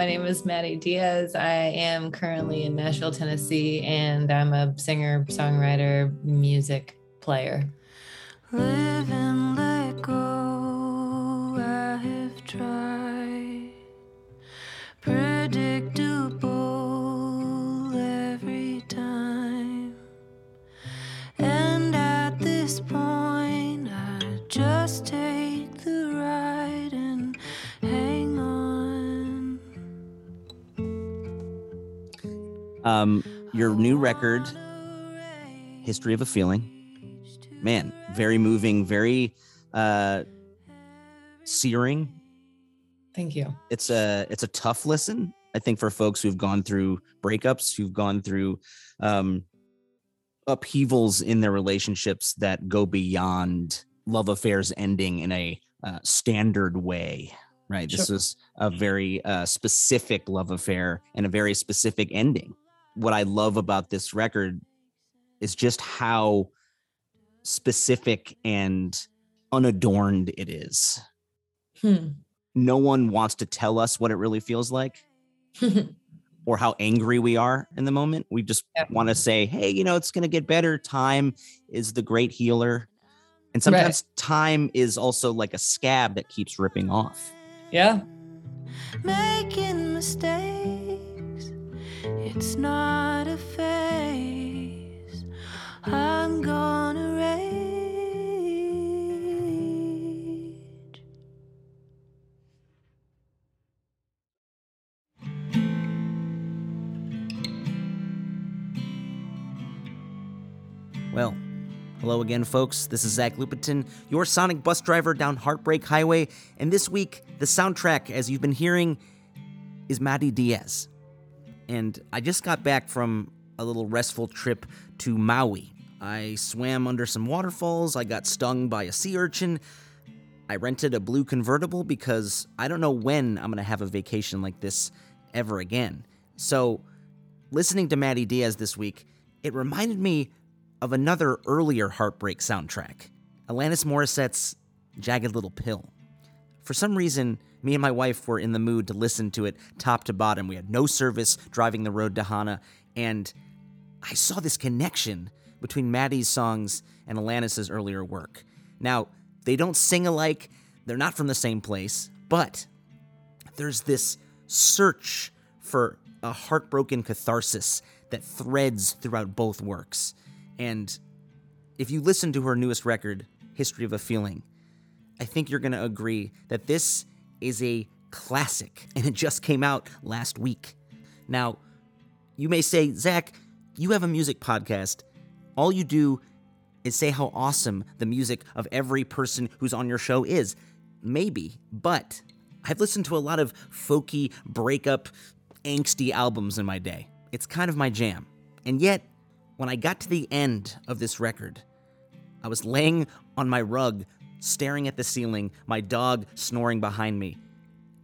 My name is Madi Diaz. I am currently in Nashville, Tennessee, and I'm a singer, songwriter, music player. Live and let go. I have tried. Um, your new record, History of a Feeling. Man, very moving, very uh searing. Thank you. It's a it's a tough listen, I think, for folks who've gone through breakups, who've gone through um upheavals in their relationships that go beyond love affairs ending in a uh, standard way right this Sure. is a very uh, specific love affair and a very specific ending what i love about this record is just how specific and unadorned it is Hmm. no one wants to tell us what it really feels like or how angry we are in the moment. We just Yeah. want to say, hey, you know, it's going to get better. Time is the great healer. And sometimes time is also like a scab that keeps ripping off. yeah. Making mistakes, it's not a phase. I'm gonna rage. Well, hello again, folks. This is Zach Lupetin, your sonic bus driver down Heartbreak Highway. And this week, the soundtrack, as you've been hearing, is Madi Diaz. And I just got back from a little restful trip to Maui. I swam under some waterfalls, I got stung by a sea urchin. I rented a blue convertible because I don't know when I'm going to have a vacation like this ever again. So, listening to Madi Diaz this week, it reminded me of another earlier heartbreak soundtrack Alanis Morissette's Jagged Little Pill. For some reason, me and my wife were in the mood to listen to it top to bottom. We had no service driving the road to Hana, and I saw this connection between Madi's songs and Alanis's earlier work. Now, they don't sing alike, they're not from the same place, but there's this search for a heartbroken catharsis that threads throughout both works. And if you listen to her newest record, History of a Feeling, I think you're going to agree that this is a classic and it just came out last week. Now, you may say, Zach, you have a music podcast. All you do is say how awesome the music of every person who's on your show is. Maybe, but I've listened to a lot of folky, breakup, angsty albums in my day. It's kind of my jam. And yet, when I got to the end of this record, I was laying on my rug, staring at the ceiling, my dog snoring behind me,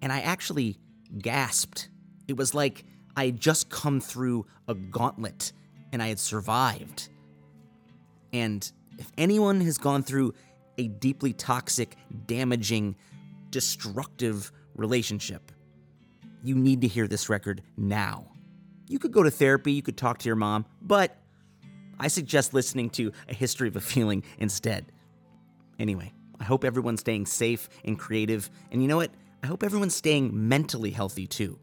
and I actually gasped. It was like I had just come through a gauntlet and I had survived. And if anyone has gone through a deeply toxic, damaging, destructive relationship, you need to hear this record now. You could go to therapy, you could talk to your mom, but I suggest listening to A History of a Feeling instead. Anyway, I hope everyone's staying safe and creative, and you know what? I hope everyone's staying mentally healthy too.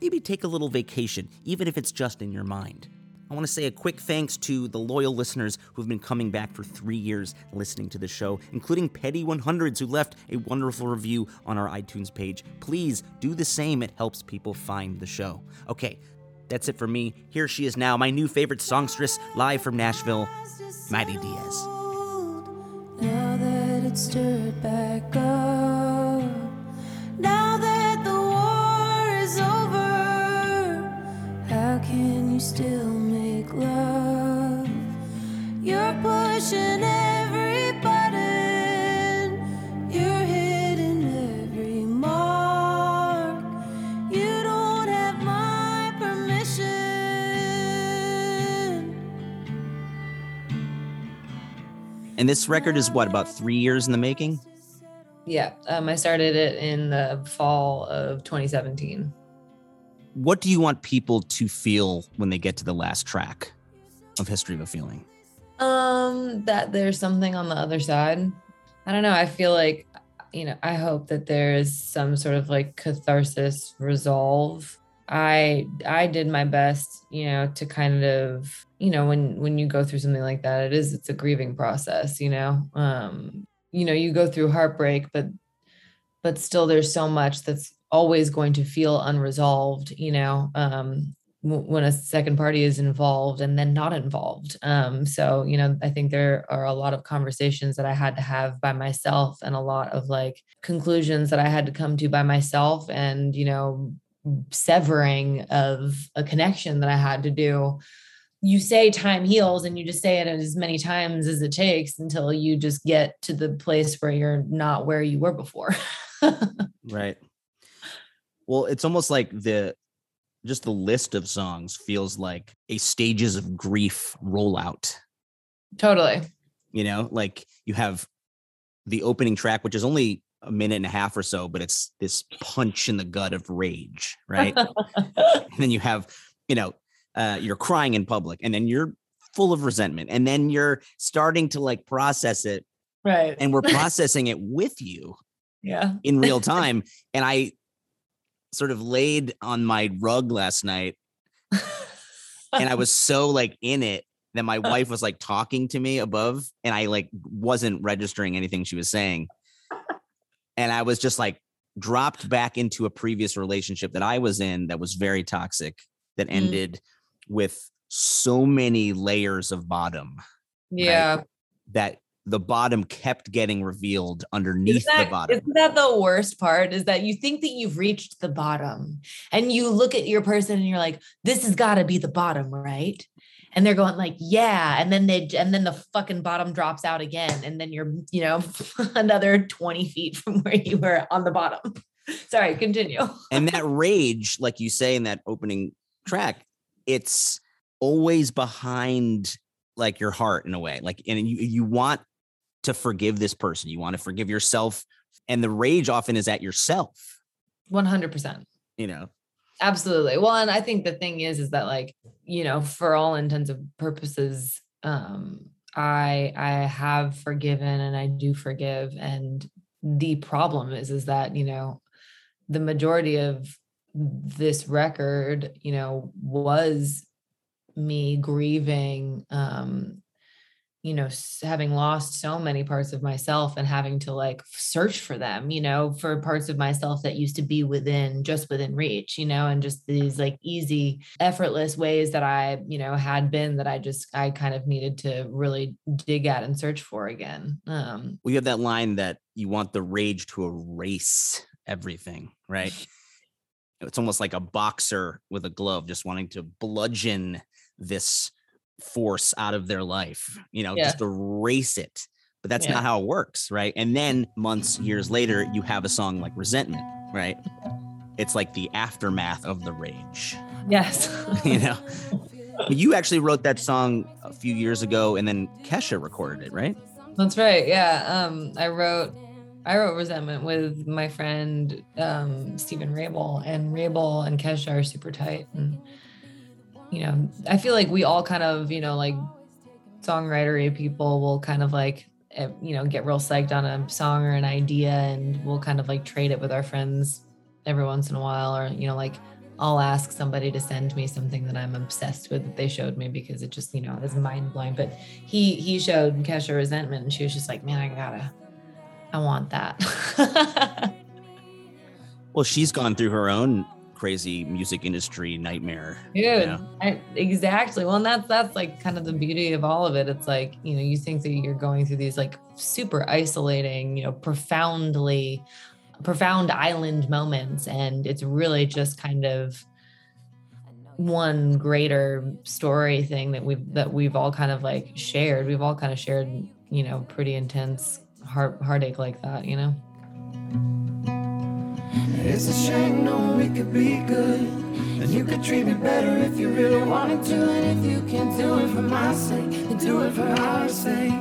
Maybe take a little vacation, even if it's just in your mind. I want to say a quick thanks to the loyal listeners who've been coming back for three years listening to the show, including Petty 100s who left a wonderful review on our iTunes page. Please do the same, it helps people find the show. Okay, that's it for me. Here she is now, my new favorite songstress, live from Nashville, Madi Diaz. That stirred back up, now that the war is over, how can you still make love? You're pushing every And this record is what, about three years in the making? Yeah, um, I started it in the fall of 2017. what do you want people to feel when they get to the last track of History of a Feeling? Um, that there's something on the other side. I don't know. I feel like, you know, I hope that there is some sort of like catharsis resolve. I I did my best, you know, to kind of, you know, when when you go through something like that, it is it's a grieving process, you know. Um, you know, you go through heartbreak, but but still there's so much that's always going to feel unresolved, you know. Um, when a second party is involved and then not involved. Um, so, you know, I think there are a lot of conversations that I had to have by myself and a lot of like conclusions that I had to come to by myself and, you know, severing of a connection that I had to do. You say time heals and you just say it as many times as it takes until you just get to the place where you're not where you were before. right. Well, it's almost like the just the list of songs feels like a stages of grief rollout. Totally. You know, like you have the opening track, which is only a minute and a half or so, but it's this punch in the gut of rage, right? and then you have, you know, uh, you're crying in public, and then you're full of resentment, and then you're starting to like process it, right? And we're processing it with you, yeah, in real time. And I sort of laid on my rug last night and I was so like in it that my wife was like talking to me above and I like wasn't registering anything she was saying. And I was just like dropped back into a previous relationship that I was in that was very toxic that mm. ended mm. with so many layers of bottom. Yeah. Right? That the bottom kept getting revealed underneath that, the bottom. Isn't that the worst part? Is that you think that you've reached the bottom and you look at your person and you're like, this has got to be the bottom, right? And they're going like, yeah. And then they, and then the fucking bottom drops out again. And then you're, you know, another 20 feet from where you were on the bottom. Sorry, continue. and that rage, like you say in that opening track, it's always behind like your heart in a way like and you you want to forgive this person. You want to forgive yourself. And the rage often is at yourself. 100%. You know? Absolutely. Well, and I think the thing is, is that like, you know, for all intents and purposes, um, I I have forgiven and I do forgive. And the problem is, is that, you know, the majority of this record, you know, was me grieving um you know having lost so many parts of myself and having to like search for them you know for parts of myself that used to be within just within reach you know and just these like easy effortless ways that i you know had been that i just i kind of needed to really dig at and search for again um. We have that line that you want the rage to erase everything right? It's almost like a boxer with a glove just wanting to bludgeon this force out of their life, you know, yeah. just erase it. But that's yeah. not how it works, right? And then months, years later, you have a song like Resentment, right? It's like the aftermath of the rage. Yes. you know, you actually wrote that song a few years ago and then Kesha recorded it, right? That's right. Yeah. Um, I wrote I wrote Resentment with my friend um, Stephen Wrabel, and Wrabel and Kesha are super tight. And you know, I feel like we all kind of, you know, like songwritery people will kind of like, eh, you know, get real psyched on a song or an idea and we'll kind of like trade it with our friends every once in a while. Or, you know, like I'll ask somebody to send me something that I'm obsessed with that they showed me because it just, you know, is mind blowing. But he, he showed Kesha resentment and she was just like, man, I gotta, I want that. well, she's gone through her own crazy music industry nightmare. Dude, you know? I, exactly. Well, and that's that's like kind of the beauty of all of it. It's like you know you think that you're going through these like super isolating, you know, profoundly profound island moments, and it's really just kind of one greater story thing that we've that we've all kind of like shared. We've all kind of shared, you know, pretty intense heart heartache like that, you know. It's a shame, no, we could be good. And you could treat me better if you really wanted to. And if you can do it for my sake, then do it for our sake.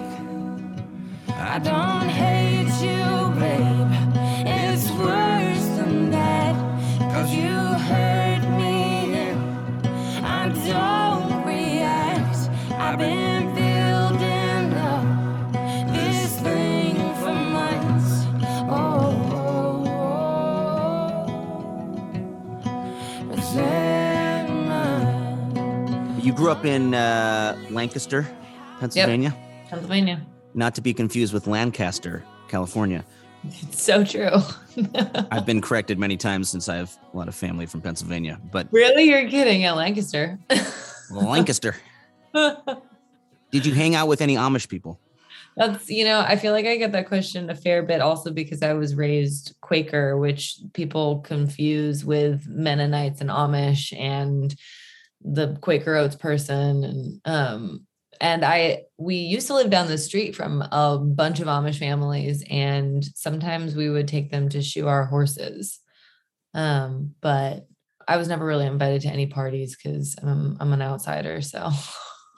I don't hate you, babe. It's worse than that. Cause you hurt me. I don't react. I've been. Grew up in uh, Lancaster, Pennsylvania. Yep. Pennsylvania. Not to be confused with Lancaster, California. It's so true. I've been corrected many times since I have a lot of family from Pennsylvania. But really, you're kidding? At Lancaster. Lancaster. Did you hang out with any Amish people? That's, you know, I feel like I get that question a fair bit also because I was raised Quaker, which people confuse with Mennonites and Amish and the Quaker Oats person. And, um, and I, we used to live down the street from a bunch of Amish families, and sometimes we would take them to shoe our horses. Um, but I was never really invited to any parties because I'm, I'm an outsider. So,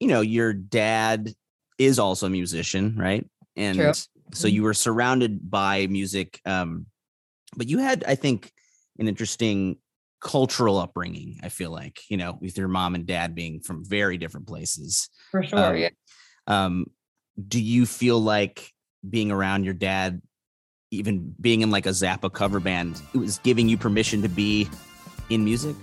you know, your dad is also a musician, right? And True. so you were surrounded by music. Um, but you had, I think, an interesting cultural upbringing. I feel like, you know, with your mom and dad being from very different places. For sure. Um, yeah. Um, do you feel like being around your dad, even being in like a Zappa cover band, it was giving you permission to be in music?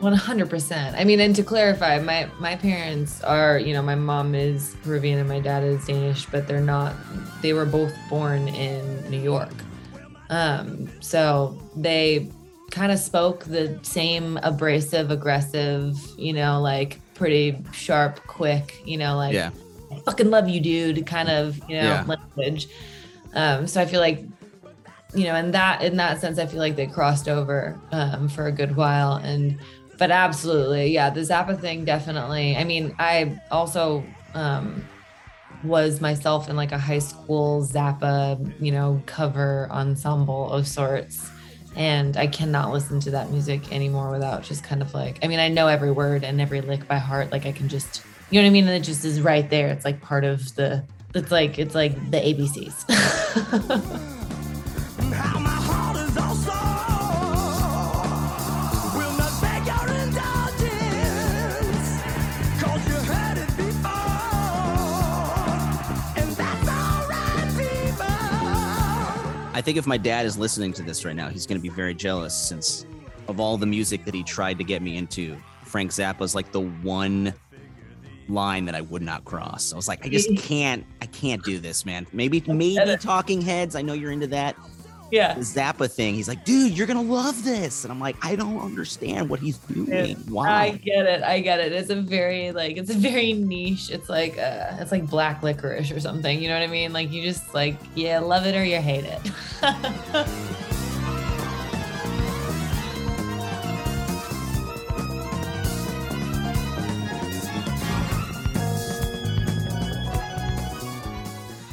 100%. I mean, and to clarify, my my parents are, you know, my mom is Peruvian and my dad is Danish, but they're not they were both born in New York. Um, so they kind of spoke the same abrasive, aggressive, you know, like pretty sharp, quick, you know, like yeah. I fucking love you, dude, kind of, you know, yeah. language. Um, so I feel like you know, in that in that sense, I feel like they crossed over um, for a good while, and but absolutely, yeah, the Zappa thing definitely. I mean, I also um, was myself in like a high school Zappa, you know, cover ensemble of sorts. And I cannot listen to that music anymore without just kind of like, I mean, I know every word and every lick by heart. Like I can just, you know what I mean? And it just is right there. It's like part of the, it's like, it's like the ABCs. I think if my dad is listening to this right now, he's going to be very jealous since of all the music that he tried to get me into. Frank Zappa's like the one line that I would not cross. I was like, I just can't, I can't do this, man. Maybe, maybe uh, Talking Heads. I know you're into that yeah the Zappa thing. He's like, dude, you're gonna love this, and I'm like, I don't understand what he's doing. Why? I get it. I get it. It's a very like it's a very niche. It's like uh, it's like black licorice or something. You know what I mean? Like you just like yeah, love it or you hate it.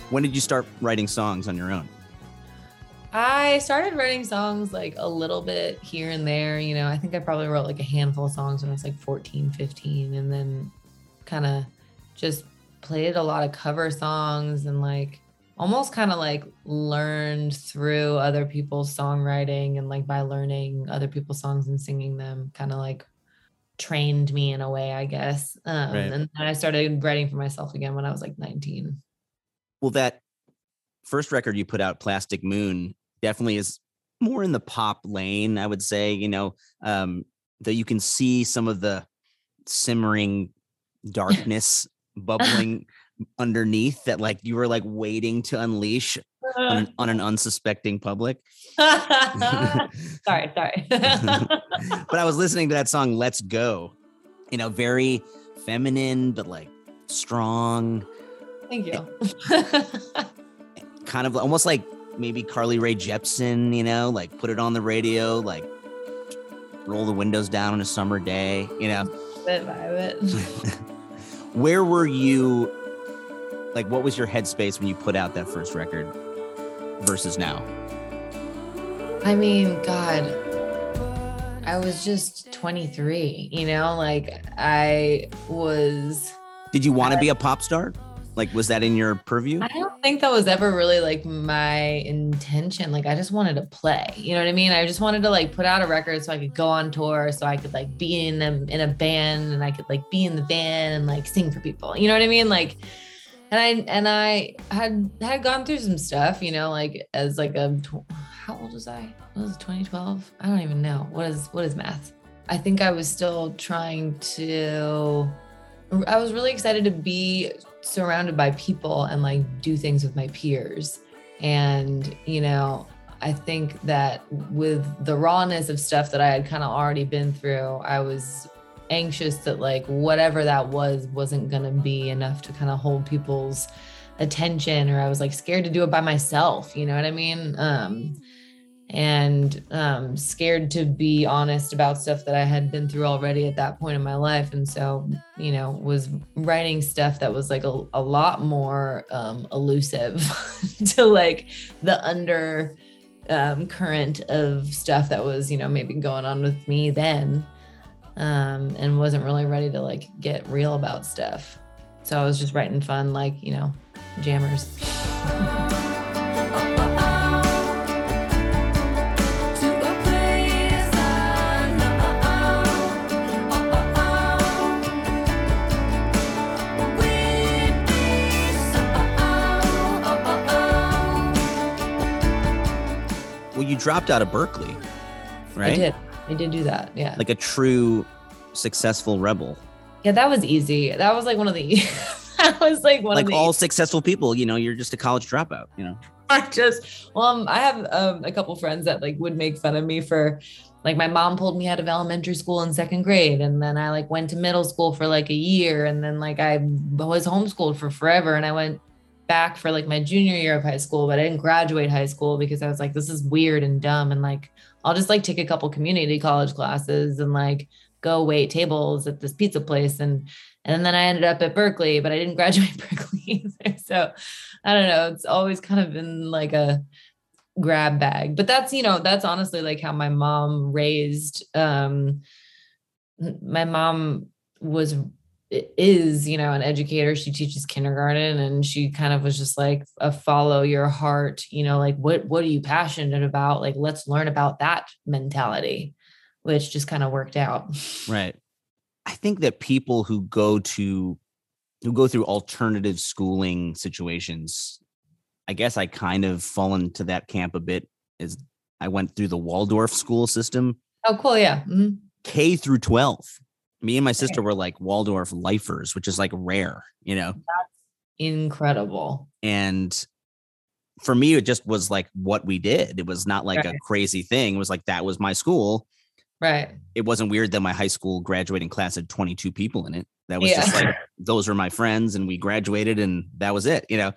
when did you start writing songs on your own? I started writing songs like a little bit here and there. You know, I think I probably wrote like a handful of songs when I was like 14, 15, and then kind of just played a lot of cover songs and like almost kind of like learned through other people's songwriting and like by learning other people's songs and singing them kind of like trained me in a way, I guess. Um, right. And then I started writing for myself again when I was like 19. Well, that first record you put out, Plastic Moon, definitely is more in the pop lane, I would say, you know, um, that you can see some of the simmering darkness bubbling underneath that like you were like waiting to unleash on an, on an unsuspecting public. sorry, sorry. but I was listening to that song Let's Go. You know, very feminine but like strong. Thank you. kind of almost like maybe Carly Rae Jepsen, you know, like put it on the radio, like roll the windows down on a summer day, you know. Bit by bit. Where were you? Like, what was your headspace when you put out that first record versus now? I mean, God, I was just 23, you know, like I was. Did you want to be uh, a pop star? Like, was that in your purview? I don't think that was ever really like my intention. Like, I just wanted to play. You know what I mean? I just wanted to like put out a record so I could go on tour, so I could like be in a in a band and I could like be in the band and like sing for people. You know what I mean? Like, and I and I had had gone through some stuff. You know, like as like a how old was I? What was it, 2012? I don't even know. What is what is math? I think I was still trying to I was really excited to be surrounded by people and like do things with my peers. And, you know, I think that with the rawness of stuff that I had kind of already been through, I was anxious that like whatever that was wasn't going to be enough to kind of hold people's attention or I was like scared to do it by myself, you know what I mean? Um and um, scared to be honest about stuff that I had been through already at that point in my life. And so, you know, was writing stuff that was like a, a lot more um, elusive to like the under um, current of stuff that was, you know, maybe going on with me then um, and wasn't really ready to like get real about stuff. So I was just writing fun, like, you know, jammers. you dropped out of Berklee, right? I did. I did do that. Yeah. Like a true successful rebel. Yeah, that was easy. That was like one of the. that was like one like of the. Like all successful people, you know, you're just a college dropout. You know. I just well, um, I have um, a couple friends that like would make fun of me for like my mom pulled me out of elementary school in second grade and then i like went to middle school for like a year and then like i was homeschooled for forever and i went back for like my junior year of high school, but I didn't graduate high school because I was like, this is weird and dumb. And like, I'll just like take a couple community college classes and like go wait tables at this pizza place. And and then I ended up at Berklee, but I didn't graduate Berklee either. So I don't know. It's always kind of been like a grab bag. But that's, you know, that's honestly like how my mom raised um my mom was is you know an educator. She teaches kindergarten and she kind of was just like a follow your heart you know like what what are you passionate about? Like let's learn about that mentality which just kind of worked out. Right. I think that people who go to who go through alternative schooling situations i guess i kind of fall into that camp a bit is i went through the waldorf school system. Oh cool yeah mm-hmm. k through 12 me and my sister were like Waldorf lifers, which is like rare, you know. That's incredible. And for me, it just was like what we did. It was not like right. a crazy thing. It was like that was my school. Right. It wasn't weird that my high school graduating class had 22 people in it. That was yeah. just like those were my friends and we graduated and that was it, you know.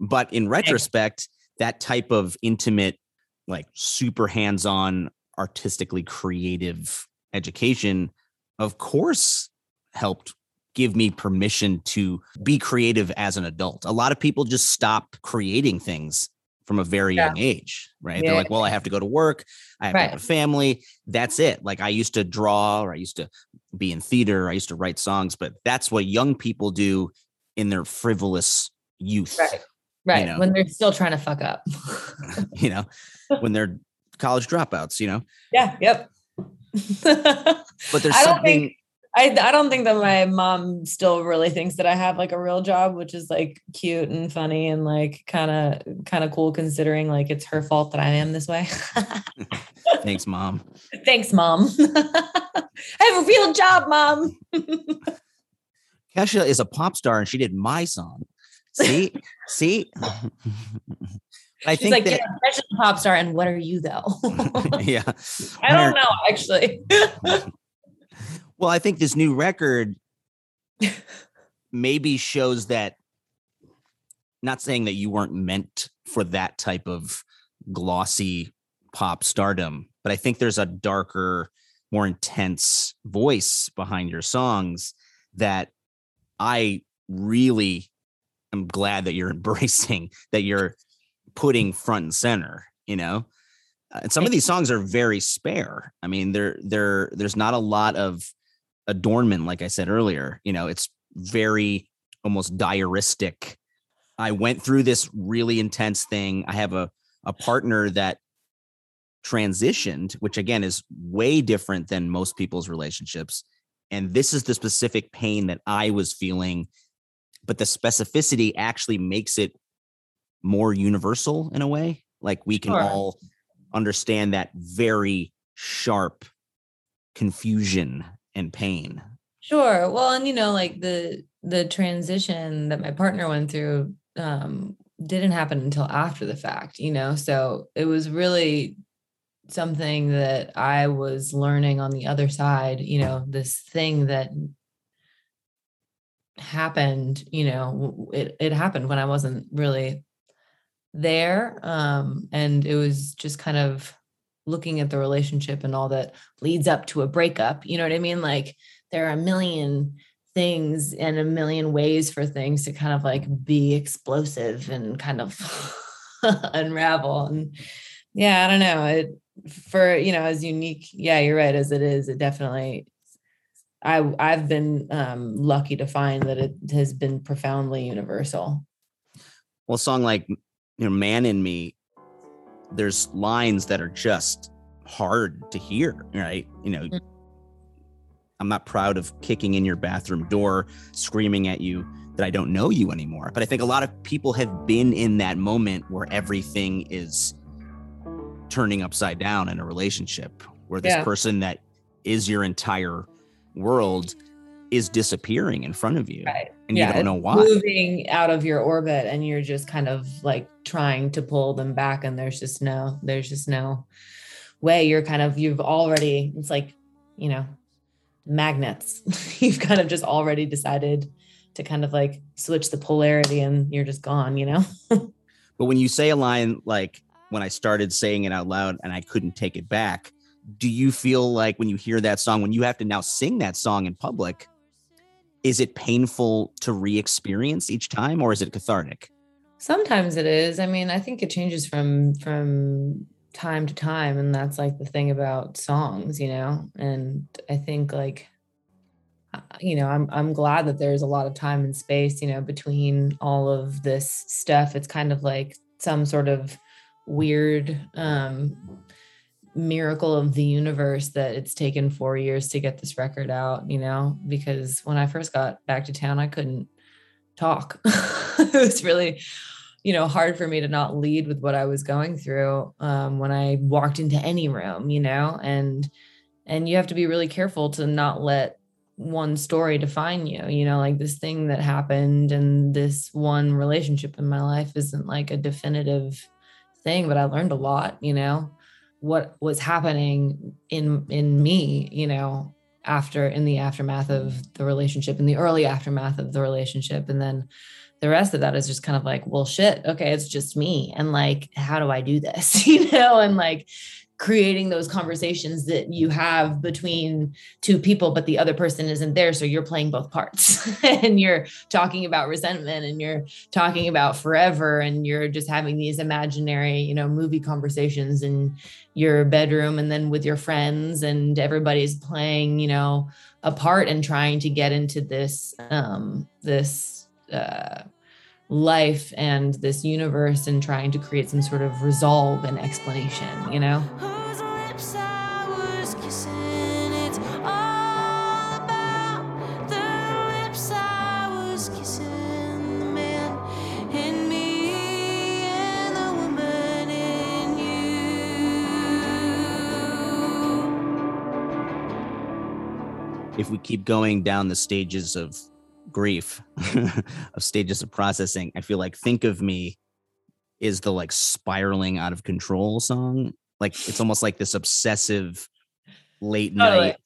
But in retrospect, that type of intimate, like super hands-on, artistically creative education of course helped give me permission to be creative as an adult. A lot of people just stop creating things from a very yeah. young age, right? Yeah. They're like, well, I have to go to work, I have, right. have a family. That's it. Like I used to draw or I used to be in theater, I used to write songs, but that's what young people do in their frivolous youth. Right. Right. You know? When they're still trying to fuck up. you know, when they're college dropouts, you know? Yeah. Yep. but there's I something. Think, I I don't think that my mom still really thinks that I have like a real job, which is like cute and funny and like kind of kind of cool considering like it's her fault that I am this way. Thanks, mom. Thanks, mom. I have a real job, mom. Kesha is a pop star and she did my song. See, see. I She's think like, that, yeah, a pop star, and what are you though? yeah, I don't know actually. well, I think this new record maybe shows that. Not saying that you weren't meant for that type of glossy pop stardom, but I think there's a darker, more intense voice behind your songs that I really am glad that you're embracing that you're putting front and center, you know? Uh, and some of these songs are very spare. I mean, there there there's not a lot of adornment like I said earlier. You know, it's very almost diaristic. I went through this really intense thing. I have a a partner that transitioned, which again is way different than most people's relationships. And this is the specific pain that I was feeling, but the specificity actually makes it more universal in a way. Like we can sure. all understand that very sharp confusion and pain. Sure. Well, and you know, like the the transition that my partner went through um didn't happen until after the fact, you know. So it was really something that I was learning on the other side, you know, this thing that happened, you know, it it happened when I wasn't really there um and it was just kind of looking at the relationship and all that leads up to a breakup, you know what I mean? Like there are a million things and a million ways for things to kind of like be explosive and kind of unravel and yeah i don't know it for you know as unique yeah you're right as it is it definitely i i've been um lucky to find that it has been profoundly universal well song like you know man in me there's lines that are just hard to hear right you know mm-hmm I'm not proud of kicking in your bathroom door, screaming at you that I don't know you anymore. But I think a lot of people have been in that moment where everything is turning upside down in a relationship, where this yeah. person that is your entire world is disappearing in front of you right. and yeah, you don't know why moving out of your orbit and you're just kind of like trying to pull them back and there's just no there's just no way you're kind of you've already it's like you know magnets. You've kind of just already decided to kind of like switch the polarity and you're just gone, you know? but when you say a line like when I started saying it out loud and I couldn't take it back, do you feel like when you hear that song, when you have to now sing that song in public, is it painful to re-experience each time or is it cathartic? Sometimes it is. I mean, I think it changes from from time to time and that's like the thing about songs you know and i think like uh, you know i'm i'm glad that there's a lot of time and space you know between all of this stuff it's kind of like some sort of weird um miracle of the universe that it's taken 4 years to get this record out you know? Because when i first got back to town i couldn't talk. It was really you know hard for me to not lead with what i was going through um, when i walked into any room you know? And and you have to be really careful to not let one story define you you know? Like this thing that happened and this one relationship in my life isn't like a definitive thing but i learned a lot you know what was happening in in me you know after in the aftermath of the relationship in the early aftermath of the relationship and then the rest of that is just kind of like, well, shit, okay, it's just me. And like, how do I do this? you know, and like creating those conversations that you have between two people, but the other person isn't there. So you're playing both parts and you're talking about resentment and you're talking about forever and you're just having these imaginary, you know, movie conversations in your bedroom and then with your friends and everybody's playing, you know, a part and trying to get into this, um, this, uh, life and this universe and trying to create some sort of resolve and explanation, you know? if we keep going down the stages of grief of stages of processing i feel like think of me is the like spiraling out of control song. Like it's almost like this obsessive late oh, night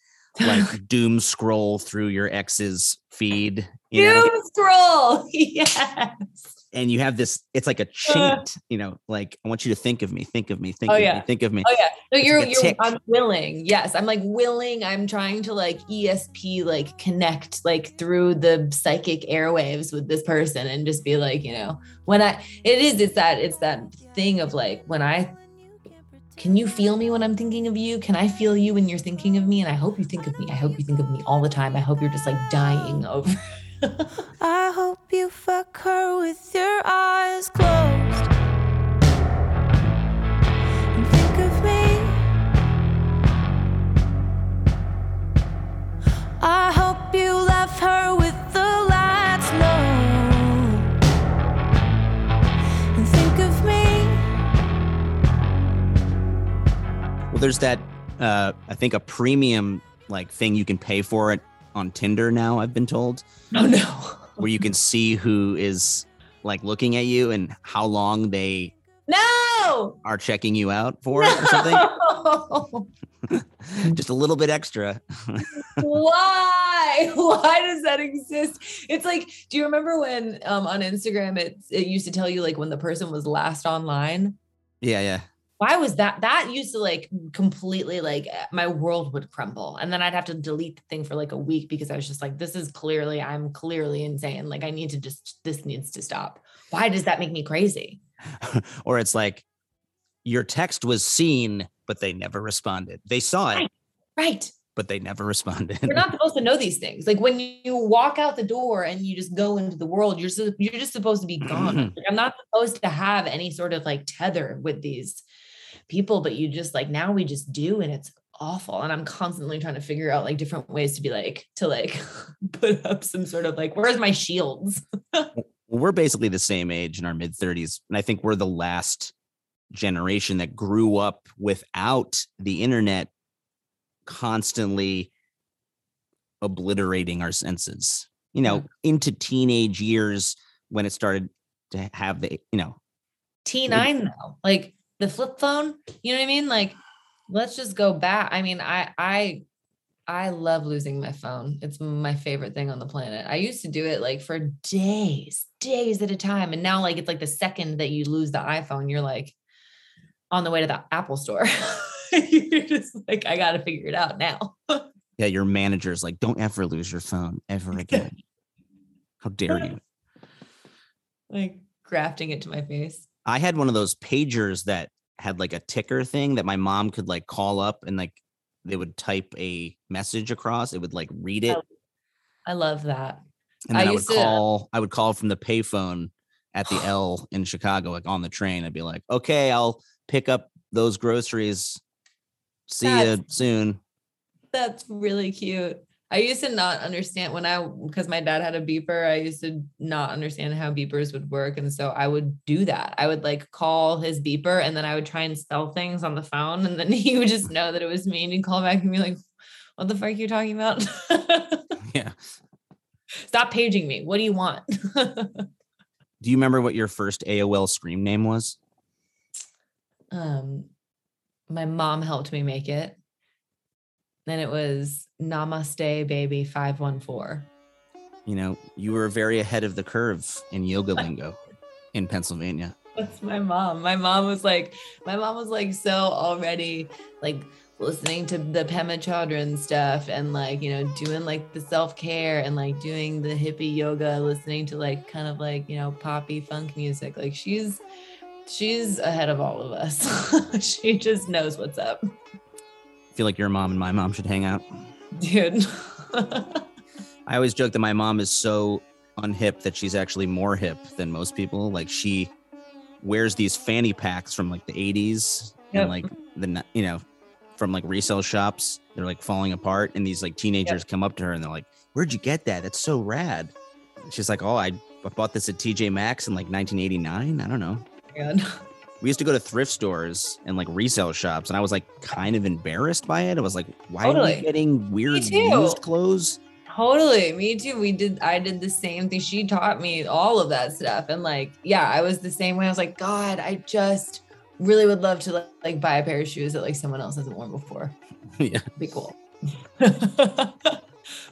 like doom scroll through your ex's feed you doom know? scroll! Yes and you have this it's like a uh. chant you know like i want you to think of me think of me think oh, of yeah. me think of me oh yeah so it's you're like you're i'm willing yes i'm like willing i'm trying to like esp like connect like through the psychic airwaves with this person and just be like you know when i it is it's that it's that thing of like when i can you feel me when I'm thinking of you? Can I feel you when you're thinking of me? And I hope you think of me. I hope you think of me all the time. I hope you're just like dying over I hope you fuck her with your eyes closed. And think of me. I hope you left her with the lights low. And think of me. Well, there's that, uh, I think, a premium like thing you can pay for it on Tinder now. I've been told. Oh no. where you can see who is like looking at you and how long they No. are checking you out for or something. Just a little bit extra. Why? Why does that exist? It's like, do you remember when um, on Instagram it it used to tell you like when the person was last online? yeah, yeah. Why was that? That used to like completely like eh, my world would crumble, and then I'd have to delete the thing for like a week because I was just like, this is clearly I'm clearly insane. Like I need to just this needs to stop. Why does that make me crazy? or it's like your text was seen, but they never responded. They saw it, Right. Right. but they never responded. You're not supposed to know these things. Like when you walk out the door and you just go into the world, you're so, you're just supposed to be gone. Like, I'm not supposed to have any sort of like tether with these people, but you just like now we just do, and it's awful. And I'm constantly trying to figure out like different ways to be like to like put up some sort of like where's my shields? we're basically the same age in our mid 30s. And I think we're the last generation that grew up without the internet constantly obliterating our senses, you know, into teenage years when it started to have the, you know, T9 though, like the flip phone, you know what I mean? Like, let's just go back. I mean, I, I, I love losing my phone. It's my favorite thing on the planet. I used to do it like for days, days at a time. And now, like, it's like the second that you lose the iPhone, you're like on the way to the Apple store. you're just like, I got to figure it out now. yeah, your manager's like, don't ever lose your phone ever again. How dare you? like, grafting it to my face. I had one of those pagers that had like a ticker thing that my mom could like call up and like they would type a message across. It would like read oh, it. Oh, I love that. And I then I, would used to- call I would call from the payphone at the L in Chicago, like on the train. I'd be like, okay, I'll pick up those groceries. See you soon. That's really cute. I used to not understand when I because my dad had a beeper, I used to not understand how beepers would work. And so I would do that. I would like call his beeper and then I would try and spell things on the phone. And then he would just know that it was me and he'd call back and be like, what the fuck are you talking about? Yeah. Stop paging me. What do you want? Do you remember what your first AOL scream name was? um my mom helped me make it. Then it was Namaste Baby 514. You know, you were very ahead of the curve in yoga lingo in Pennsylvania. That's my mom. My mom was like, my mom was like so already like listening to the Pema Chodron stuff and like, you know, doing like the self-care and like doing the hippie yoga, listening to like kind of like, you know, poppy funk music. Like she's she's ahead of all of us. she just knows what's up. Feel like your mom and my mom should hang out. Dude. I always joke that my mom is so unhip that she's actually more hip than most people. Like she wears these fanny packs from like the 80s Yep. and like the you know from like resale shops. They're like falling apart and these like teenagers come up to her and they're like, "Where'd you get that? That's so rad." And she's like, "Oh, I I bought this at TJ Maxx in like 1989. I don't know." Oh God. We used to go to thrift stores and like resale shops, and I was like kind of embarrassed by it. I was like, "Why are Totally. we getting weird used clothes?" Totally. Me too. We did, I did the same thing. She taught me all of that stuff. And like, yeah, I was the same way. I was like, God, I just really would love to like, like buy a pair of shoes that like someone else hasn't worn before. yeah. Be cool. but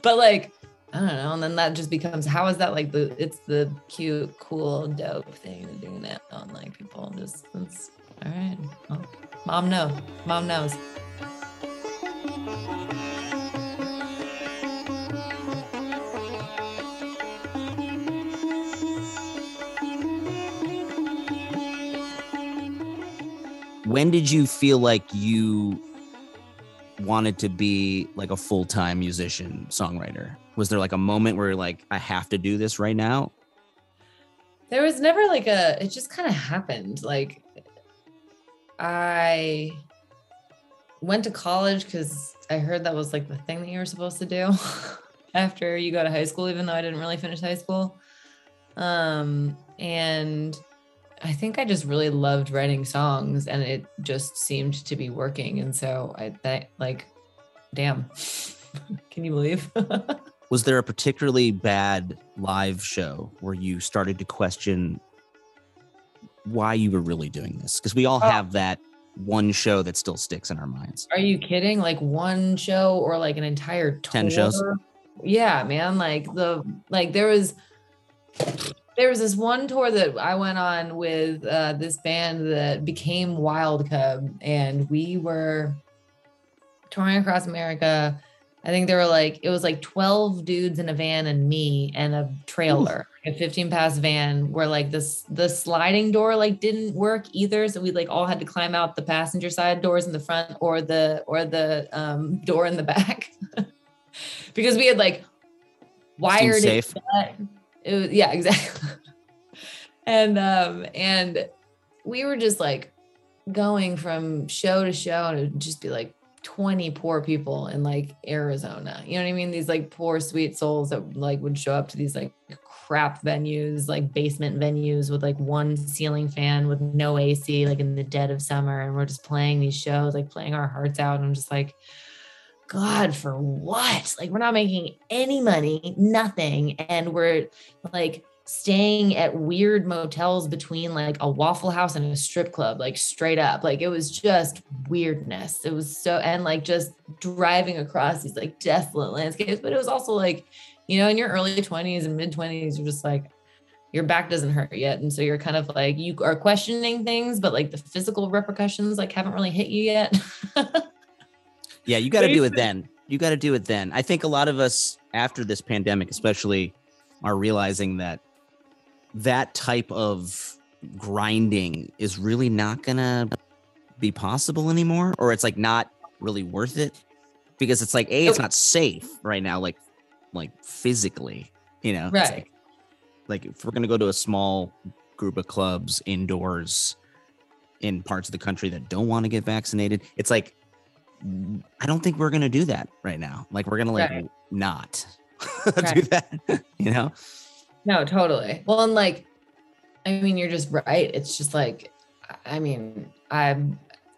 like, I don't know. And then that just becomes how is that like the it's the cute, cool, dope thing to do now. And like people just it's all right. Well, mom knows. Mom knows. when did you feel like you wanted to be like a full-time musician songwriter was there like a moment where like i have to do this right now? There was never like a it just kind of happened. Like i went to college because i heard that was like the thing that you were supposed to do after you go to high school even though i didn't really finish high school. Um and i think i just really loved writing songs and it just seemed to be working and so i that like damn. Can you believe? was there a particularly bad live show where you started to question why you were really doing this? Because we all Oh. have that one show that still sticks in our minds. Are you kidding? Like one show or like an entire tour? 10 shows? Yeah, man. Like the like there was there was this one tour that I went on with uh, this band that became Wild Cub, and we were touring across America. I think there were like it was like 12 dudes in a van and me and a trailer, a 15 pass van where like this the sliding door like didn't work either. So we like all had to climb out the passenger side doors in the front or the or the um door in the back. because we had like wired it safe. shut. It was yeah, exactly. and um and we were just like going from show to show and it would just be like 20 poor people in like Arizona. You know what I mean? These like poor sweet souls that like would show up to these like crap venues, like basement venues with like one ceiling fan with no AC, like in the dead of summer. And we're just playing these shows, like playing our hearts out. And I'm just like, God, for what? Like, we're not making any money, nothing. And we're like staying at weird motels between like a Waffle House and a strip club, like straight up. Like, it was just weirdness. It was so, and like just driving across these like desolate landscapes. But it was also like, you know, in your early 20s and mid 20s, you're just like, your back doesn't hurt yet. And so you're kind of like, you are questioning things, but like the physical repercussions like haven't really hit you yet. Yeah, you got to do it then. You got to do it then. I think a lot of us after this pandemic, especially, are realizing that that type of grinding is really not gonna be possible anymore, or it's like not really worth it because it's like a, it's not safe right now, like like physically, you know. Right. like, like if we're gonna go to a small group of clubs indoors in parts of the country that don't want to get vaccinated, it's like I don't think we're gonna do that right now. Like we're gonna like Right. not do that, you know? No, totally. Well, and like, I mean, you're just right. It's just like, I mean, I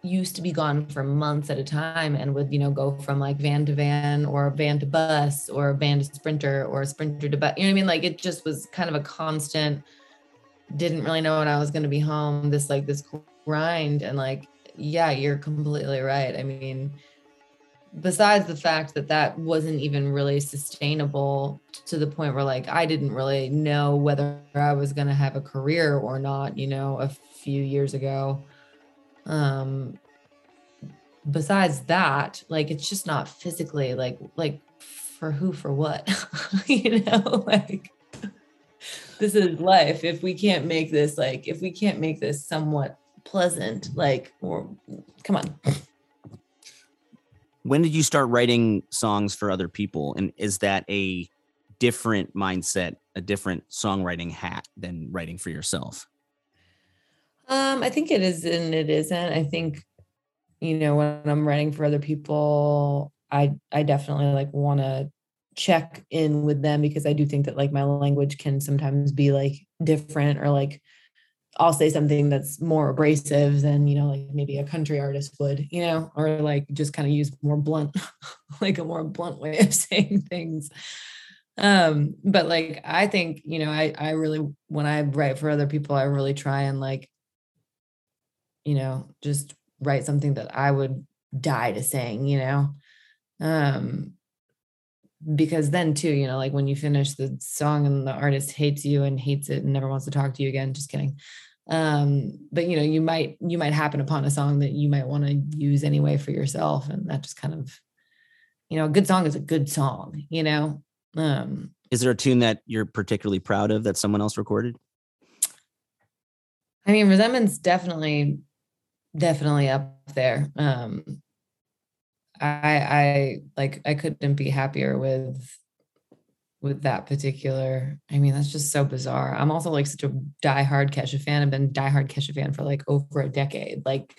used to be gone for months at a time and would, you know, go from like van to van or van to bus or van to sprinter or sprinter to bus. You know what I mean? Like, it just was kind of a constant, didn't really know when I was going to be home, this like this grind. And like, yeah, you're completely right. I mean, besides the fact that that wasn't even really sustainable to the point where like I didn't really know whether I was going to have a career or not, you know, a few years ago. Um besides that, like it's just not physically like like for who for what? you know, like this is life. If we can't make this like if we can't make this somewhat pleasant, like or come on. When did you start writing songs for other people and is that a different mindset a different songwriting hat than writing for yourself Um, I think it is and it isn't. I think, you know, when I'm writing for other people, I I definitely like want to check in with them because I do think that like my language can sometimes be like different or like I'll say something that's more abrasive than, you know, like maybe a country artist would, you know, or like just kind of use more blunt, like a more blunt way of saying things. Um, but like I think, you know, I I really when I write for other people, I really try and like you know, just write something that I would die to sing, you know. Um because then too, you know, like when you finish the song and the artist hates you and hates it and never wants to talk to you again, just kidding. Um, but you know, you might you might happen upon a song that you might want to use anyway for yourself. And that just kind of, you know, a good song is a good song, you know. Um is there a tune that you're particularly proud of that someone else recorded I mean, resentment's definitely, definitely up there. Um, I, I like, I couldn't be happier with, with that particular. I mean, that's just so bizarre. I'm also like such a diehard Kesha fan. I've been diehard Kesha fan for like over a decade. Like,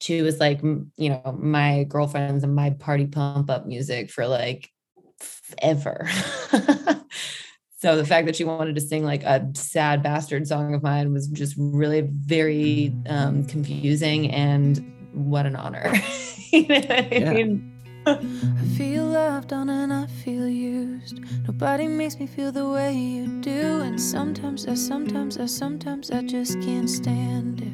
she was like, you know, my girlfriends and my party pump up music for like ever. so the fact that she wanted to sing like a sad bastard song of mine was just really very um, confusing and what an honor. you know what I Yeah. mean? I feel loved on and I feel used. Nobody makes me feel the way you do. And sometimes I, sometimes I, sometimes I just can't stand it.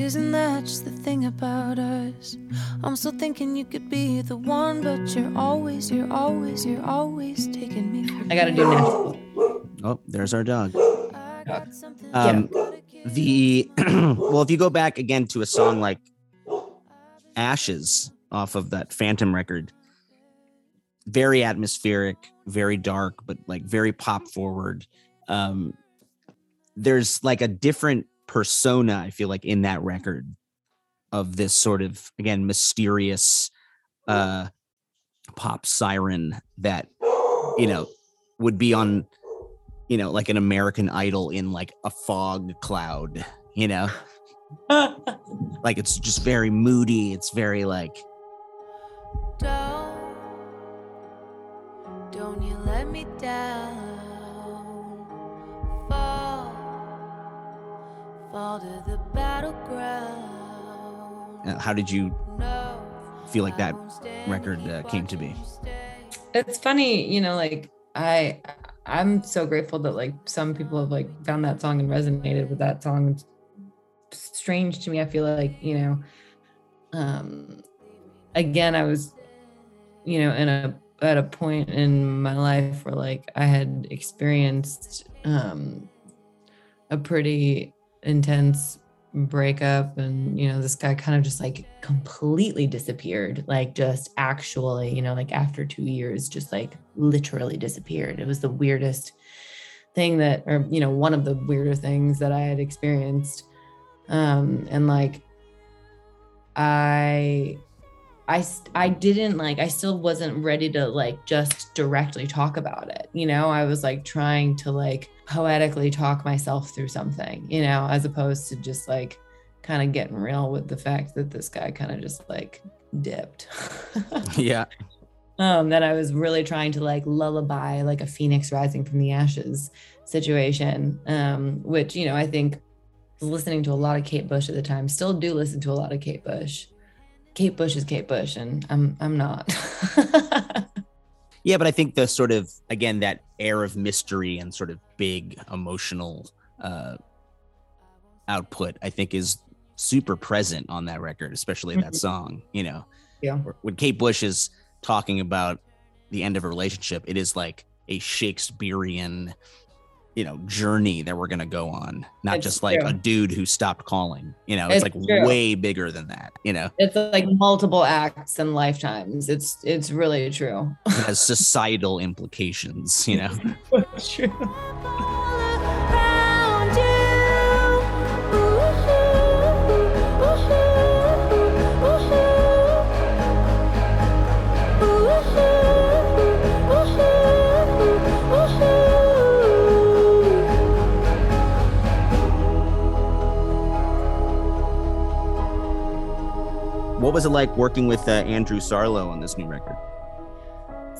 Isn't that just the thing about us? I'm still thinking you could be the one, but you're always, you're always, you're always taking me for I gotta do Nashville. Oh, there's our dog. I Um, gotta. The well, if you go back again to a song like Ashes off of that Phantom record, very atmospheric, very dark, but like very pop forward. Um, there's like a different persona, I feel like, in that record of this sort of again mysterious uh pop siren that you know would be on you know like an American Idol in like a fog cloud, you know like it's just very moody it's very like Don't, don't you let me down. Fall, fall to the battleground. uh, how did you No, feel like that I won't stand record uh, came to be watching you stay. it's funny you know like i i'm so grateful that like some people have like found that song and resonated with that song it's strange to me. I feel like you know um again i was you know in a at a point in my life where like i had experienced um a pretty intense breakup and you know this guy kind of just like completely disappeared like just actually you know like after two years just like literally disappeared. It was the weirdest thing that or you know one of the weirder things that i had experienced um and like i i i didn't like i still wasn't ready to like just directly talk about it you know? I was like trying to like poetically talk myself through something you know as opposed to just like kind of getting real with the fact that this guy kind of just like dipped. Yeah. Um that i was really trying to like lullaby like a phoenix rising from the ashes situation um which you know i think was listening to a lot of kate bush at the time still do listen to a lot of kate bush kate bush is kate bush and i'm i'm not yeah but i think the sort of again that air of mystery and sort of big emotional uh output i think is super present on that record especially that Mhm. song you know Yeah. When kate bush is talking about the end of a relationship it is like a shakespearean you know journey that we're gonna go on not It's just like true. a dude who stopped calling you know it's, It's like true. way bigger than that you know? It's like multiple acts and lifetimes. It's it's really true. It has societal implications you know? True what was it like working with uh, andrew sarlo on this new record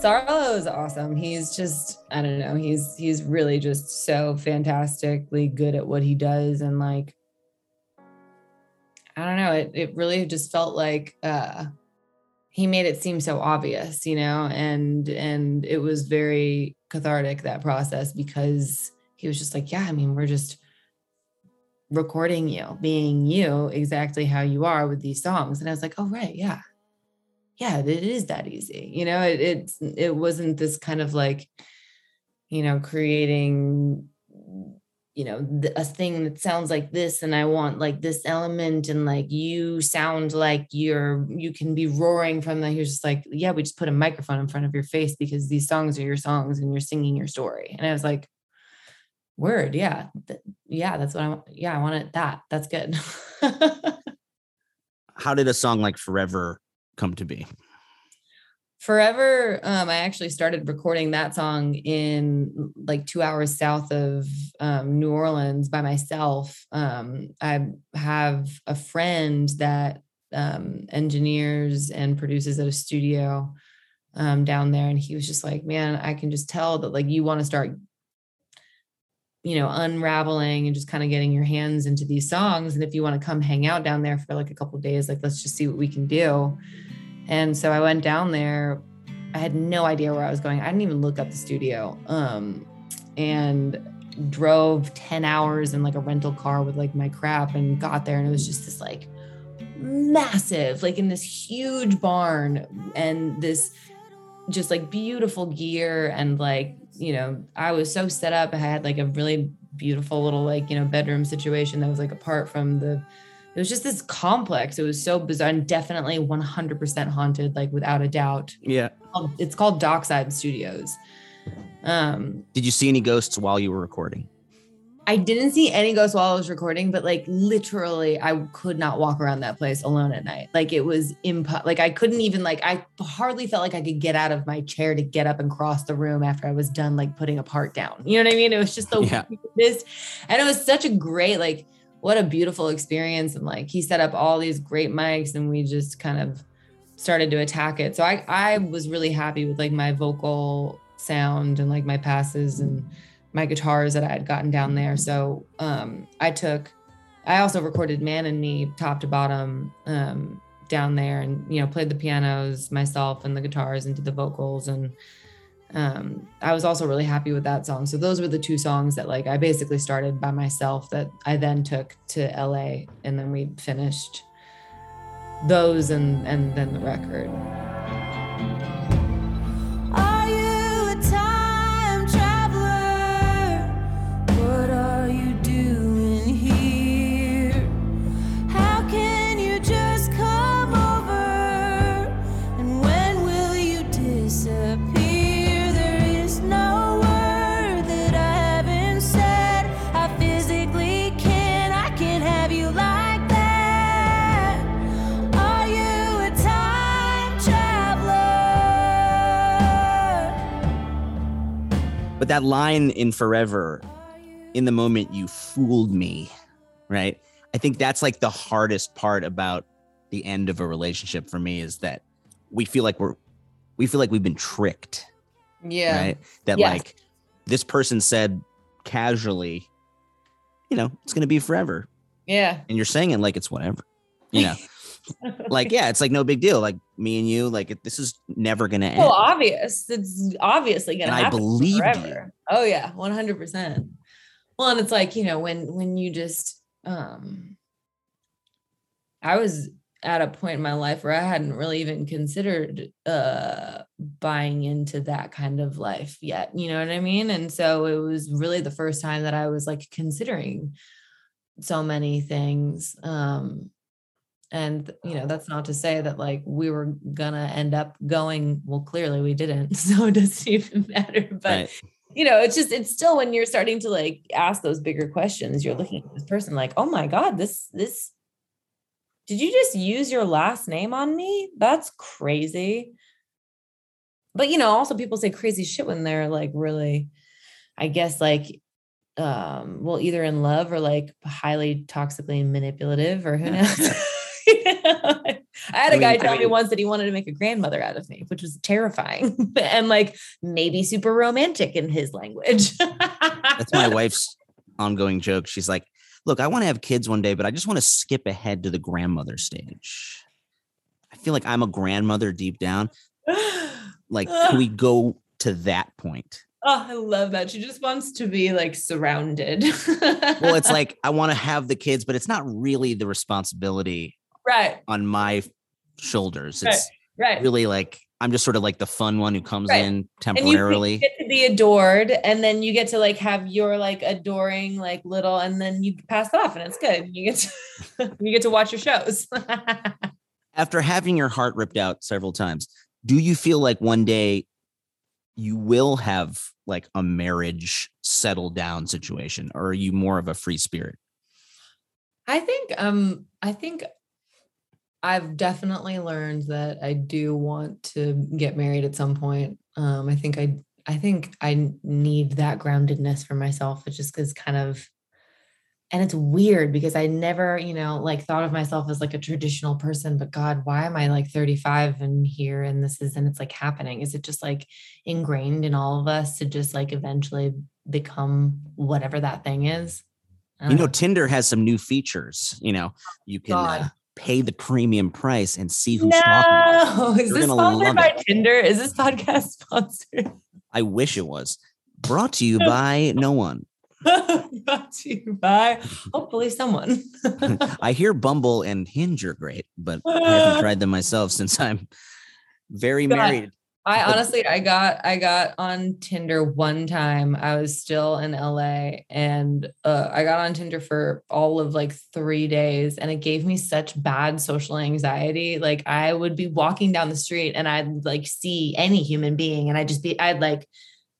Sarlo is awesome. He's just I don't know. He's he's really just so fantastically good at what he does and like I don't know. It it really just felt like uh he made it seem so obvious, you know, and and it was very cathartic that process because he was just like, yeah, I mean, we're just recording you, being you exactly how you are with these songs. And I was like, oh right, yeah, yeah, it is that easy. You know, it, it's it wasn't this kind of like, you know, creating, you know, a thing that sounds like this, and I want like this element, and like you sound like you're you can be roaring from the. You're just like, yeah, we just put a microphone in front of your face because these songs are your songs, and you're singing your story. And I was like, word, yeah, th- yeah, that's what I want. Yeah, I want it. That that's good. how did a song like forever come to be Forever, um, I actually started recording that song in like two hours south of um, New Orleans by myself. Um, I have a friend that um, engineers and produces at a studio um, down there, and he was just like, "Man, I can just tell that like you want to start you know, unraveling and just kind of getting your hands into these songs. And if you want to come hang out down there for like a couple days, like let's just see what we can do. And so I went down there. I had no idea where I was going. I didn't even look up the studio. Um, and drove 10 hours in like a rental car with like my crap and got there and it was just this like massive like in this huge barn and this just like beautiful gear and like you know i was so set up. I had like a really beautiful little like you know bedroom situation that was like apart from the it was just this complex. It was so bizarre. And definitely 100% haunted like without a doubt. Yeah. It's called dockside studios. Um, Did you see any ghosts while you were recording? I didn't see any ghosts while I was recording, but like literally, I could not walk around that place alone at night. Like it was impo- like I couldn't even like I hardly felt like I could get out of my chair to get up and cross the room after I was done like putting a part down. You know what I mean? It was just the yeah. weirdest, and it was such a great like what a beautiful experience. And like he set up all these great mics, and we just kind of started to attack it. So I I was really happy with like my vocal sound and like my passes and my guitars that I had gotten down there. So um, I took, I also recorded Man and Me top to bottom um, down there and, you know, played the pianos myself and the guitars and did the vocals. And um, I was also really happy with that song. So those were the two songs that like I basically started by myself that I then took to LA and then we finished those and and then the record. But that line in Forever, in the moment you fooled me, right? I think that's like the hardest part about the end of a relationship for me is that we feel like we're we feel like we've been tricked. Yeah. Right? That yes. like this person said casually, you know, it's gonna be forever. Yeah. And you're saying it like it's whatever. You know. like yeah it's like no big deal. Like me and you like this is never gonna end. well obvious it's obviously gonna and happen i believe you oh yeah 100% well and it's like you know when when you just um i was at a point in my life where i hadn't really even considered uh buying into that kind of life yet you know what i mean? And so it was really the first time that i was like considering so many things um and you know that's not to say that like we were gonna end up going well clearly we didn't so it doesn't even matter but right. you know it's just it's still when you're starting to like ask those bigger questions you're looking at this person like oh my god this this did you just use your last name on me? That's crazy. But you know also people say crazy shit when they're like really i guess like um well either in love or like highly toxically manipulative or who knows I had a guy tell me once that he wanted to make a grandmother out of me, which was terrifying and like maybe super romantic in his language. That's my wife's ongoing joke. She's like, Look, I want to have kids one day, but I just want to skip ahead to the grandmother stage. I feel like I'm a grandmother deep down. Like, can we go to that point? Oh, I love that. She just wants to be like surrounded. well, it's like I want to have the kids, but it's not really the responsibility right on my shoulders. It's right, right. really like I'm just sort of like the fun one who comes right. in temporarily. And you get to be adored, and then you get to like have your like adoring like little, and then you pass it off, and it's good. You get to you get to watch your shows. After having your heart ripped out several times, do you feel like one day you will have like a marriage settle down situation, or are you more of a free spirit? I think um I think I've definitely learned that I do want to get married at some point. Um, I think I I think I need that groundedness for myself. It just is kind of and it's weird because I never, you know, like thought of myself as like a traditional person, but God, why am I like 35 and here and this is and it's like happening? Is it just like ingrained in all of us to just like eventually become whatever that thing is. You know, Tinder has some new features. You know, you can uh, pay the premium price and see who's no! talking. Is You're this sponsored by it. Tinder? Is this podcast sponsored? I wish it was. Brought to you by no one. Brought to you by hopefully someone. I hear Bumble and Hinge are great, but I haven't tried them myself since I'm very God, married. I honestly, I got, I got on Tinder one time. I was still in LA, and uh, I got on Tinder for all of like three days, and it gave me such bad social anxiety. Like I would be walking down the street, and I'd like see any human being, and I'd just be, I'd like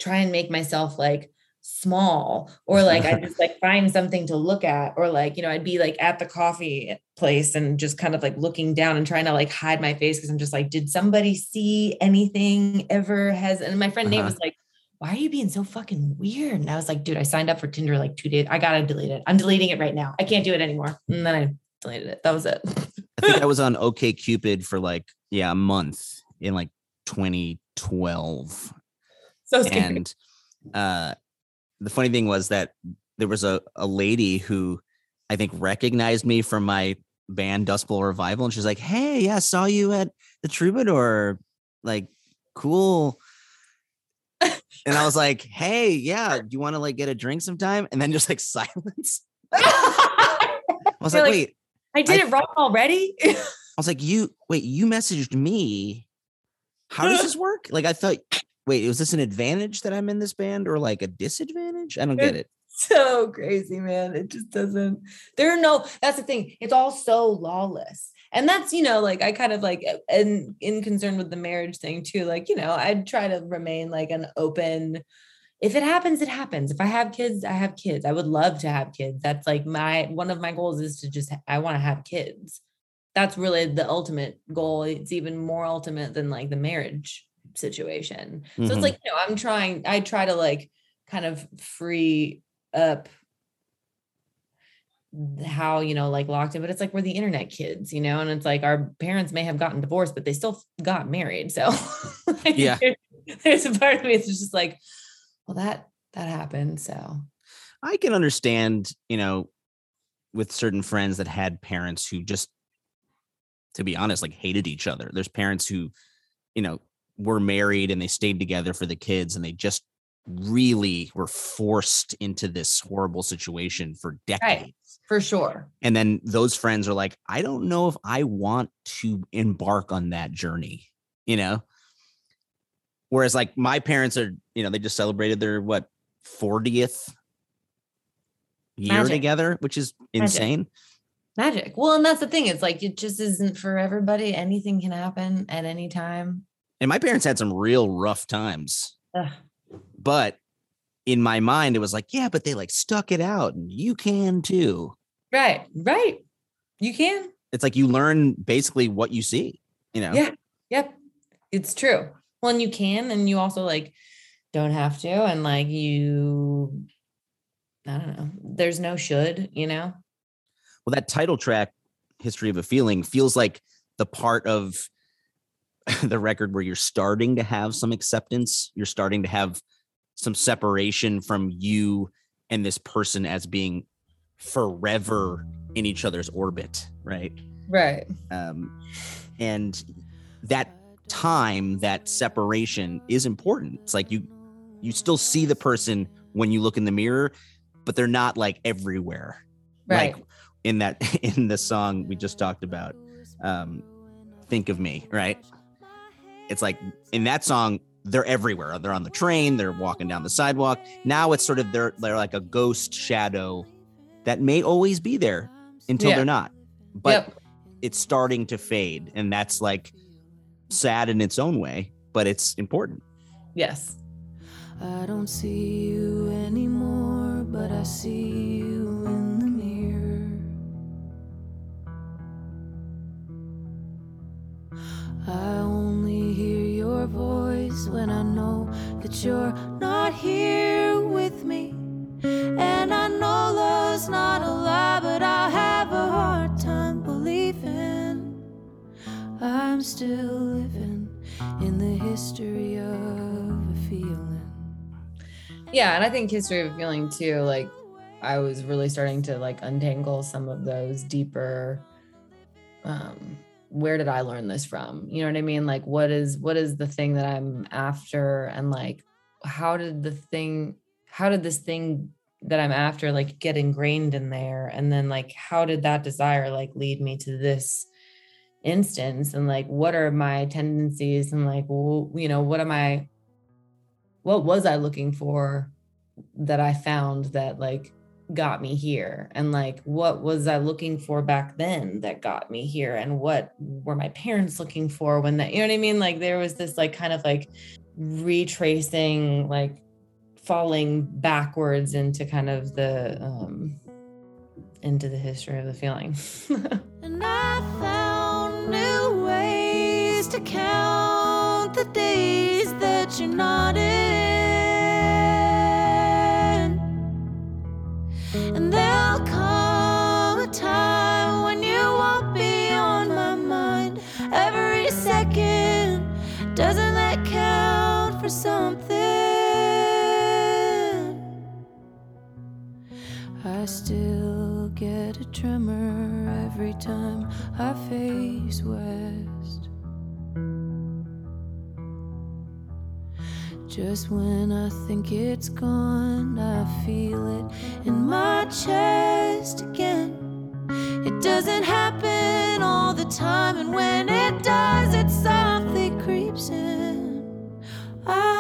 try and make myself like small or like I just like find something to look at or like you know I'd be like at the coffee place and just kind of like looking down and trying to like hide my face because I'm just like did somebody see anything ever has and my friend uh-huh. Nate was like why are you being so fucking weird and I was like dude I signed up for Tinder like 2 days I got to delete it I'm deleting it right now I can't do it anymore and then I deleted it that was it I think I was on OkCupid for like yeah a month in like 2012 so scary. and uh the funny thing was that there was a, a lady who I think recognized me from my band Dust Bowl Revival, and she's like, "Hey, yeah, saw you at the Troubadour, like, cool." and I was like, "Hey, yeah, do you want to like get a drink sometime?" And then just like silence. I was like, like, "Wait, I did I, it wrong already." I was like, "You wait, you messaged me. How does this work? Like, I thought wait, was this an advantage that I'm in this band or like a disadvantage? I don't get it. So crazy, man. It just doesn't, there are no, that's the thing. It's all so lawless. And that's, you know, like I kind of like, and in concern with the marriage thing too, like, you know, I'd try to remain like an open, if it happens, it happens. If I have kids, I have kids. I would love to have kids. That's like my, one of my goals is to just, I want to have kids. That's really the ultimate goal. It's even more ultimate than like the marriage situation. So mm-hmm. it's like, you know, I'm trying, I try to like kind of free up how you know like locked in but it's like we're the internet kids you know and it's like our parents may have gotten divorced but they still got married so like, yeah there's a part of me it's just like well that that happened so i can understand you know with certain friends that had parents who just to be honest like hated each other there's parents who you know were married and they stayed together for the kids and they just really were forced into this horrible situation for decades. Right, for sure. And then those friends are like, I don't know if I want to embark on that journey, you know? Whereas like my parents are, you know, they just celebrated their what 40th year Magic. together, which is insane. Magic. Magic. Well, and that's the thing. It's like it just isn't for everybody. Anything can happen at any time. And my parents had some real rough times. Ugh. But in my mind, it was like, yeah, but they like stuck it out and you can too. Right. Right. You can. It's like you learn basically what you see, you know? Yeah. Yep. It's true. Well, and you can, and you also like don't have to. And like you, I don't know, there's no should, you know? Well, that title track, History of a Feeling, feels like the part of the record where you're starting to have some acceptance, you're starting to have some separation from you and this person as being forever in each other's orbit, right? Right. Um, and that time, that separation is important. It's like you you still see the person when you look in the mirror, but they're not like everywhere. Right. Like in that in the song we just talked about. Um, think of me, right? It's like in that song they're everywhere. They're on the train they're walking down the sidewalk. Now it's sort of they're they're like a ghost shadow that may always be there until yeah. they're not. But yep. it's starting to fade and that's like sad in its own way but it's important. Yes. I don't see you anymore but i see you in the mirror. I voice when I know that you're not here with me. And I know love's not a lie, but I have a hard time believing I'm still living in the history of a feeling. Yeah, and I think history of feeling too, like I was really starting to like untangle some of those deeper um where did I learn this from? You know what I mean? Like what is what is the thing that I'm after and like how did the thing how did this thing that I'm after like get ingrained in there and then like how did that desire like lead me to this instance and like what are my tendencies and like well, you know what am I what was I looking for that I found that like got me here? And like what was I looking for back then that got me here? And what were my parents looking for when that you know what I mean? Like there was this like kind of like retracing like falling backwards into kind of the um into the history of the feeling. And I found new ways to count the days that you're still get a tremor every time I face west. Just when I think it's gone, I feel it in my chest again. It doesn't happen all the time, and when it does, it softly creeps in. I'm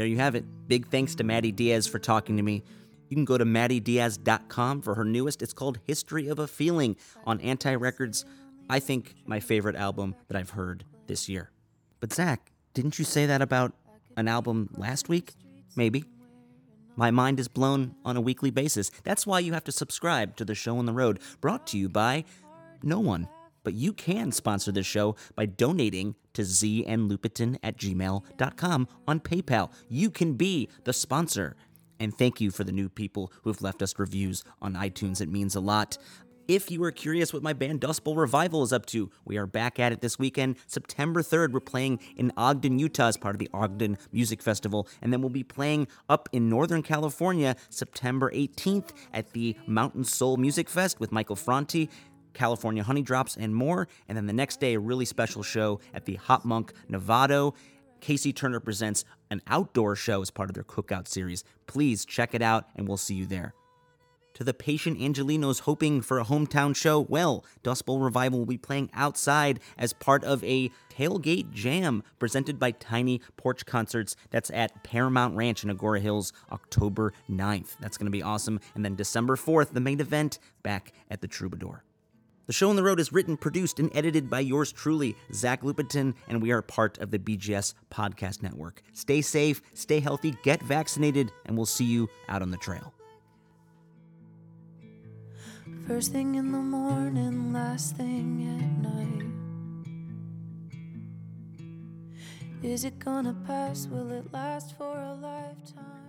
there you have it. Big thanks to Madi Diaz for talking to me. You can go to madidiaz.com for her newest. It's called History of a Feeling on Anti Records. I think my favorite album that I've heard this year. But Zach, didn't you say that about an album last week? Maybe. My mind is blown on a weekly basis. That's why you have to subscribe to the show on the road, brought to you by no one. But you can sponsor this show by donating to znlupetin at gmail.com on PayPal. You can be the sponsor. And thank you for the new people who have left us reviews on iTunes. It means a lot. If you are curious what my band Dust Bowl Revival is up to, we are back at it this weekend. September 3rd, we're playing in Ogden, Utah as part of the Ogden Music Festival. And then we'll be playing up in Northern California September 18th at the Mountain Soul Music Fest with Michael Franti. California Honey Drops, and more. And then the next day, a really special show at the HopMonk Novato. KC Turner presents an outdoor show as part of their cookout series. Please check it out, and we'll see you there to the patient Angelinos hoping for a hometown show, well, Dust Bowl Revival will be playing outside as part of a tailgate jam presented by Tiny Porch Concerts. That's at Paramount Ranch in Agoura Hills, October 9th. That's going to be awesome. And then December 4th, the main event back at the Troubadour. The show on the road is written, produced, and edited by yours truly, Zach Lupetin, and we are part of the BGS Podcast Network. Stay safe, stay healthy, get vaccinated, and we'll see you out on the trail. First thing in the morning, last thing at night. Is it gonna pass? Will it last for a lifetime?